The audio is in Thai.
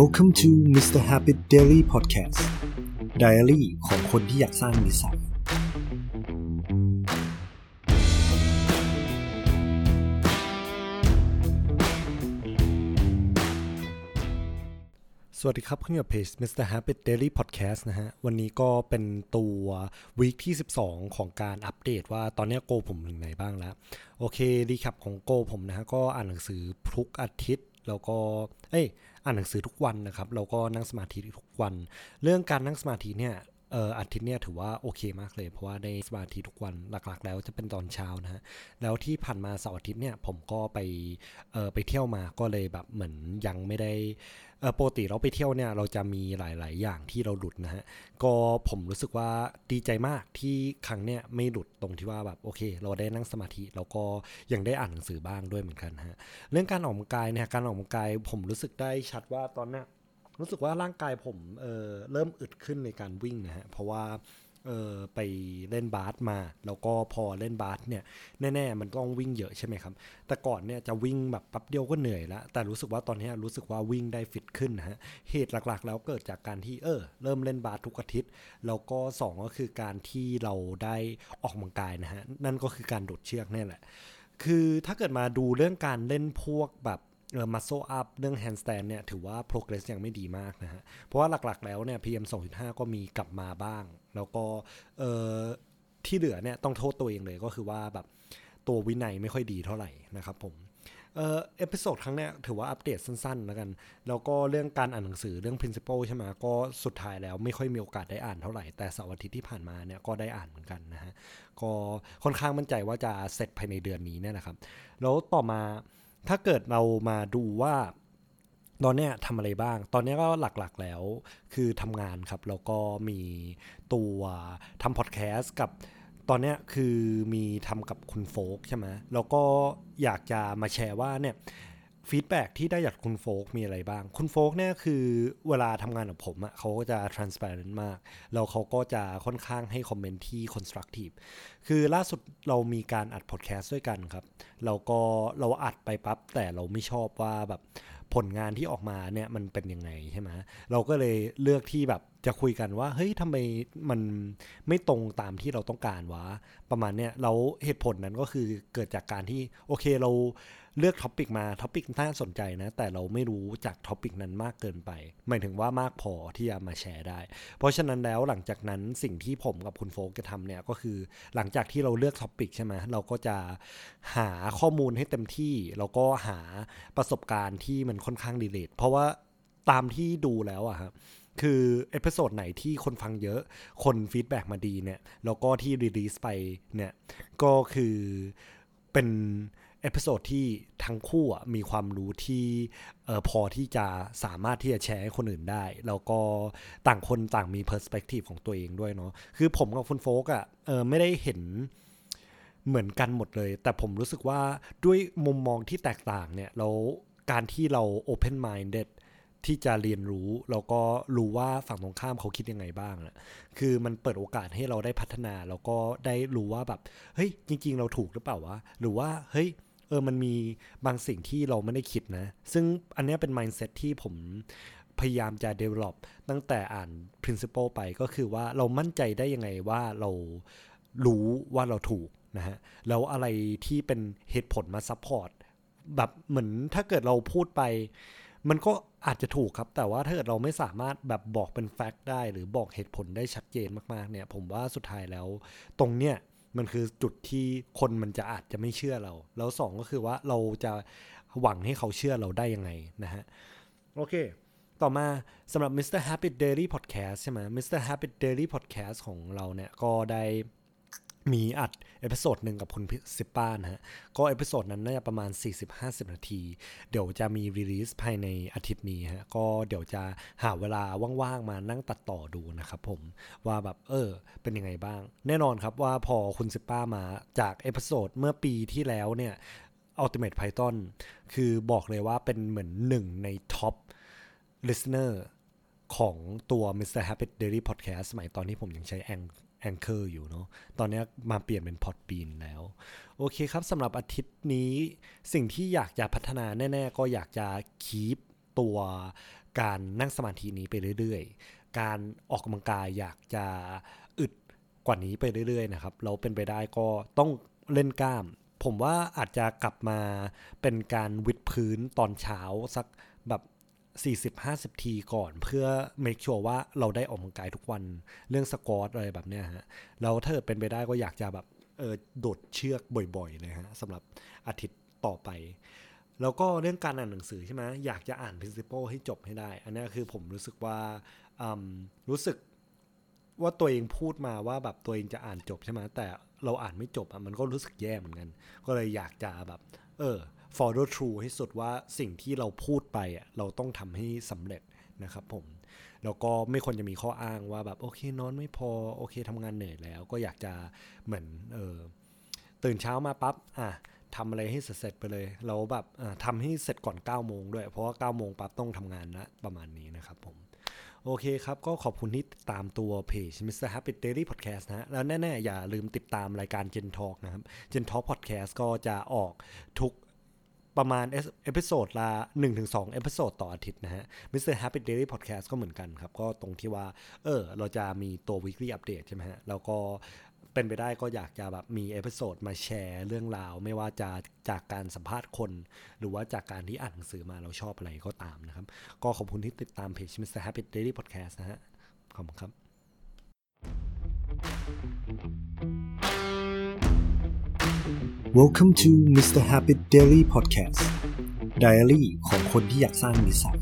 Welcome to Mr. Habit Daily Podcast Diary ของคนที่อยากสร้างนิสัย สวัสดีครับคุณอยู่กับเพจ Mr. Habit Daily Podcast นะฮะ วันนี้ก็เป็นตัววีคที่ 12 ของการอัปเดตว่าตอนนี้โกผมถึงไหนบ้างแล้ว โอเค รีแคปของโกผมนะฮะ ก็อ่านหนังสือทุกอาทิตย์ แล้วก็เอ้ยอ่านหนังสือทุกวันนะครับแล้วก็นั่งสมาธิทุกวัน เรื่องการนั่งสมาธิเนี่ย เอออาทิตย์เนี่ยถือว่าโอเคมากเลย เพราะว่าได้สมาธิทุกวันหลักๆ แล้วจะเป็นตอนเช้านะฮะแล้วที่ผ่านมาเสาร์อาทิตย์เนี่ยผมก็ไปเออไปเที่ยวมาก็เลยแบบเหมือนยังไม่ได้เออปกติเราไปเที่ยวเนี่ยเราจะมีหลาย ๆ อย่างที่เราหลุดนะฮะก็ผมรู้สึกว่าดีใจมากที่ครั้งเนี่ยไม่หลุดตรงที่ว่าแบบโอเค เราได้นั่งสมาธิแล้วก็ยังได้อ่านหนังสือบ้างด้วยเหมือนกันฮะเรื่องการออกกำลังกายเนี่ยการออกกำลังกายผมรู้สึกได้ชัดว่าตอนเนี้ย รู้สึกว่าร่างกายผมเเริ่มอึดขึ้นในการวิ่งนะฮะเพราะว่าไปเล่นบาสมา แล้วก็พอเล่นบาสเนี่ยแน่ๆมันต้องวิ่งเยอะใช่ไหมครับ แต่ก่อนเนี่ยจะวิ่งแบบแป๊บเดียวก็เหนื่อยล้วแต่รู้สึกว่าตอนนี้รู้สึกว่าวิ่งได้ฟิตขึ้นนะฮะเหตุหลักๆ แล้วเกิดจากการที่เออเริ่มเล่นบาสทุกอาทิตย์ แล้วก็สองก็คือการที่เราได้ออกกำลังกายนะฮะนั่นก็คือการโดดเชือกนี่แหละคือถ้าเกิดมาดูเรื่องการเล่นพวกแบบ เออ muscle up เรื่อง handstand เนี่ยถือว่า progress ยังไม่ดีมากนะฮะ เพราะว่าหลักๆแล้วเนี่ย PM 2.5 ก็มีกลับมาบ้าง แล้วก็เออที่เหลือเนี่ยต้องโทษตัวเองเลยก็คือว่าแบบตัววินัยไม่ค่อยดีเท่าไหร่นะครับผมเอ่อ episode ครั้งเนี้ยถือว่าอัปเดตสั้นๆ แล้วกัน แล้วก็เรื่องการอ่านหนังสือเรื่อง principle ใช่ไหมก็สุดท้ายแล้วไม่ค่อยมีโอกาสได้อ่านเท่าไหร่ แต่เสาร์อาทิตย์ที่ผ่านมาเนี่ยก็ได้อ่านเหมือนกันนะฮะ ก็ค่อนข้างมั่นใจว่าจะเสร็จภายในเดือนนี้เนี่ยนะครับ แล้วต่อมา ถ้าเกิดเรามาดูว่าตอนนี้ทำอะไรบ้าง ตอนนี้ก็หลักๆแล้วคือทำงานครับ แล้วก็มีตัวทำพอดแคสต์กับตอนนี้คือมีทำกับคุณโฟกใช่ไหมแล้วก็อยากจะมาแชร์ว่าเนี่ย feedback ที่ได้จากคุณโฟกมีอะไรบ้าง คุณโฟกเนี่ยคือเวลาทำงานกับผมอะ่ะเขาก็จะ transparent มาก แล้วเขาก็จะค่อนข้างให้คอมเมนต์ที่ constructive คือล่าสุดเรามีการอัดพอดแคสต์ด้วยกันครับแล้วก็เราอัดไปปั๊บแต่เราไม่ชอบว่าแบบผลงานที่ออกมาเนี่ยมันเป็นยังไงใช่ไหมเราก็เลยเลือกที่แบบจะคุยกันว่าเฮ้ยทำไมมันไม่ตรงตามที่เราต้องการวะประมาณเนี้ยแล้วเหตุผลนั้นก็คือเกิดจากการที่โอเคเรา เลือก topic มา topic น่าสนใจนะ แต่เราไม่รู้จาก topic นั้นมากเกินไป หมายถึงว่ามากพอที่จะมาแชร์ได้ เพราะฉะนั้นแล้วหลังจากนั้นสิ่งที่ผมกับคุณโฟกจะทำเนี่ยก็คือ หลังจากที่เราเลือก topic ใช่ไหมเราก็จะหาข้อมูลให้เต็มที่แล้วก็หาประสบการณ์ที่มันค่อนข้าง relate เพราะว่าตามที่ดูแล้วอะครับคือ episode ไหนที่คนฟังเยอะ คน feedback มาดีเนี่ย แล้วก็ที่ release ไปเนี่ย ก็คือเป็น episode ที่ทั้งคู่มีความรู้ที่พอที่จะสามารถที่จะแชร์ให้คนอื่นได้ แล้วก็ต่างคนต่างมี perspective ของตัวเองด้วยเนาะคือผมกับคุณโฟกอะไม่ได้เห็นเหมือนกันหมดเลย แต่ผมรู้สึกว่าด้วยมุมมองที่แตกต่างเนี่ยแล้วการที่เรา open minded ที่จะเรียนรู้แล้วก็รู้ว่าฝั่งตรงข้ามเขาคิดยังไงบ้างนะคือมันเปิดโอกาสให้เราได้พัฒนา แล้วก็ได้รู้ว่าแบบ เฮ้ย จริง ๆ เราถูกหรือเปล่าวะ หรือว่า เฮ้ย ออมันมีบางสิ่งที่เราไม่ได้คิดนะ ซึ่งอันนี้เป็น mindset ที่ผมพยายามจะ develop ตั้งแต่อ่าน principle ไปก็คือว่าเรามั่นใจได้ยังไงว่าเรารู้ว่าเราถูกนะฮะแล้วอะไรที่เป็นเหตุผลมา support แบบเหมือนถ้าเกิดเราพูดไป มันก็อาจจะถูกครับ แต่ว่าถ้าเกิดเราไม่สามารถแบบบอกเป็นแฟกต์ได้ หรือบอกเหตุผลได้ชัดเจนมากๆเนี่ย ผมว่าสุดท้ายแล้ว ตรงเนี้ย มันคือจุดที่คนมันจะอาจจะไม่เชื่อเรา แล้วสองก็คือว่าเราจะหวังให้เขาเชื่อเราได้ยังไงนะฮะ โอเค ต่อมาสำหรับ Mr. Happy Daily Podcast ใช่ไหม Mr. Happy Daily Podcast ของเราเนี่ยก็ได้ มีอัด episode หนึ่งกับคุณซิปป้านะฮะ ก็ episode นั้นน่าจะประมาณ 40-50 นาที เดี๋ยวจะมี release ภายในอาทิตย์นี้ฮะ ก็เดี๋ยวจะหาเวลาว่างๆมานั่งตัดต่อดูนะครับผมว่าแบบเออ เป็นยังไงบ้าง แน่นอนครับว่าพอคุณซิปป้ามาจาก episode เมื่อปีที่แล้วเนี่ย Ultimate Python คือบอกเลยว่าเป็นเหมือนหนึ่งในท็อป listener ของตัว Mr. Happy Daily Podcast สมัยตอนที่ผมยังใช้แอง แองเกอร์อยู่เนาะตอนนี้มาเปลี่ยนเป็นพอดบีนแล้ว โอเคครับสำหรับอาทิตย์นี้ สิ่งที่อยากจะพัฒนาแน่ ๆ ก็อยากจะคีปตัวการนั่งสมาธินี้ไปเรื่อยๆ การออกกำลังกายอยากจะอึดกว่านี้ไปเรื่อยๆนะครับเราเป็นไปได้ก็ต้องเล่นกล้าม ผมว่าอาจจะกลับมาเป็นการวิดพื้นตอนเช้าสักแบบ 40-50 ทีก่อนเพื่อ make sure ว่าเราได้ออกกำลังกายทุกวันเรื่องสกอตอะไรแบบเนี้ยฮะแล้วถ้าเป็นไปได้ก็อยากจะแบบเออโดดเชือกบ่อยๆเลยฮะสำหรับอาทิตย์ต่อไป แล้วก็เรื่องการอ่านหนังสือใช่ไหมอยากจะอ่าน principle ให้จบให้ได้ อันนี้คือผมรู้สึกว่ารู้สึกว่าตัวเองพูดมาว่าแบบตัวเองจะอ่านจบใช่ไหมแต่เราอ่านไม่จบอะมันก็รู้สึกแย่เหมือนกัน ก็เลยอยากจะแบบ เออ follow through ให้สุดว่าสิ่งที่เราพูดไปอะเราต้องทำให้สำเร็จนะครับผมแล้วก็ไม่ควรจะมีข้ออ้างว่าแบบโอเคนอนไม่พอโอเคทำงานเหนื่อยแล้ว ก็อยากจะเหมือนเออตื่นเช้ามาปั๊บอะทำอะไรให้เสร็จไปเลยเราแบบทำให้เสร็จก่อน9ก้าโมงด้วย เพราะว่า9ก้าโมงปั๊บต้องทำงานนะประมาณนี้นะครับผมโอเคครับ ก็ขอบคุณที่ตามตัวเพจ Mr. Happy Daily Podcast นะแล้วแน่ ๆ อย่าลืมติดตามรายการ Gen Talk นะครับ Gen Talk Podcast ก็จะออกทุก ประมาณ episode ละ1-2 episode ต่ออาทิตย์นะฮะ Mr. Happy Daily Podcast ก็เหมือนกันครับ ก็ตรงที่ว่า เออ เราจะมีตัว weekly update ใช่ไหมฮะ แล้วก็เป็นไปได้ก็อยากจะแบบมี episode มาแชร์เรื่องราว ไม่ว่าจะจากการสัมภาษณ์คน หรือว่าจากการที่อ่านหนังสือมาเราชอบอะไรก็ตามนะครับ ก็ขอบคุณที่ติดตามเพจ Mr. Happy Daily Podcast นะฮะ ขอบคุณครับบ Welcome to Mr. Happy Daily Podcast Diary ของคนที่อยากสร้างนิสัย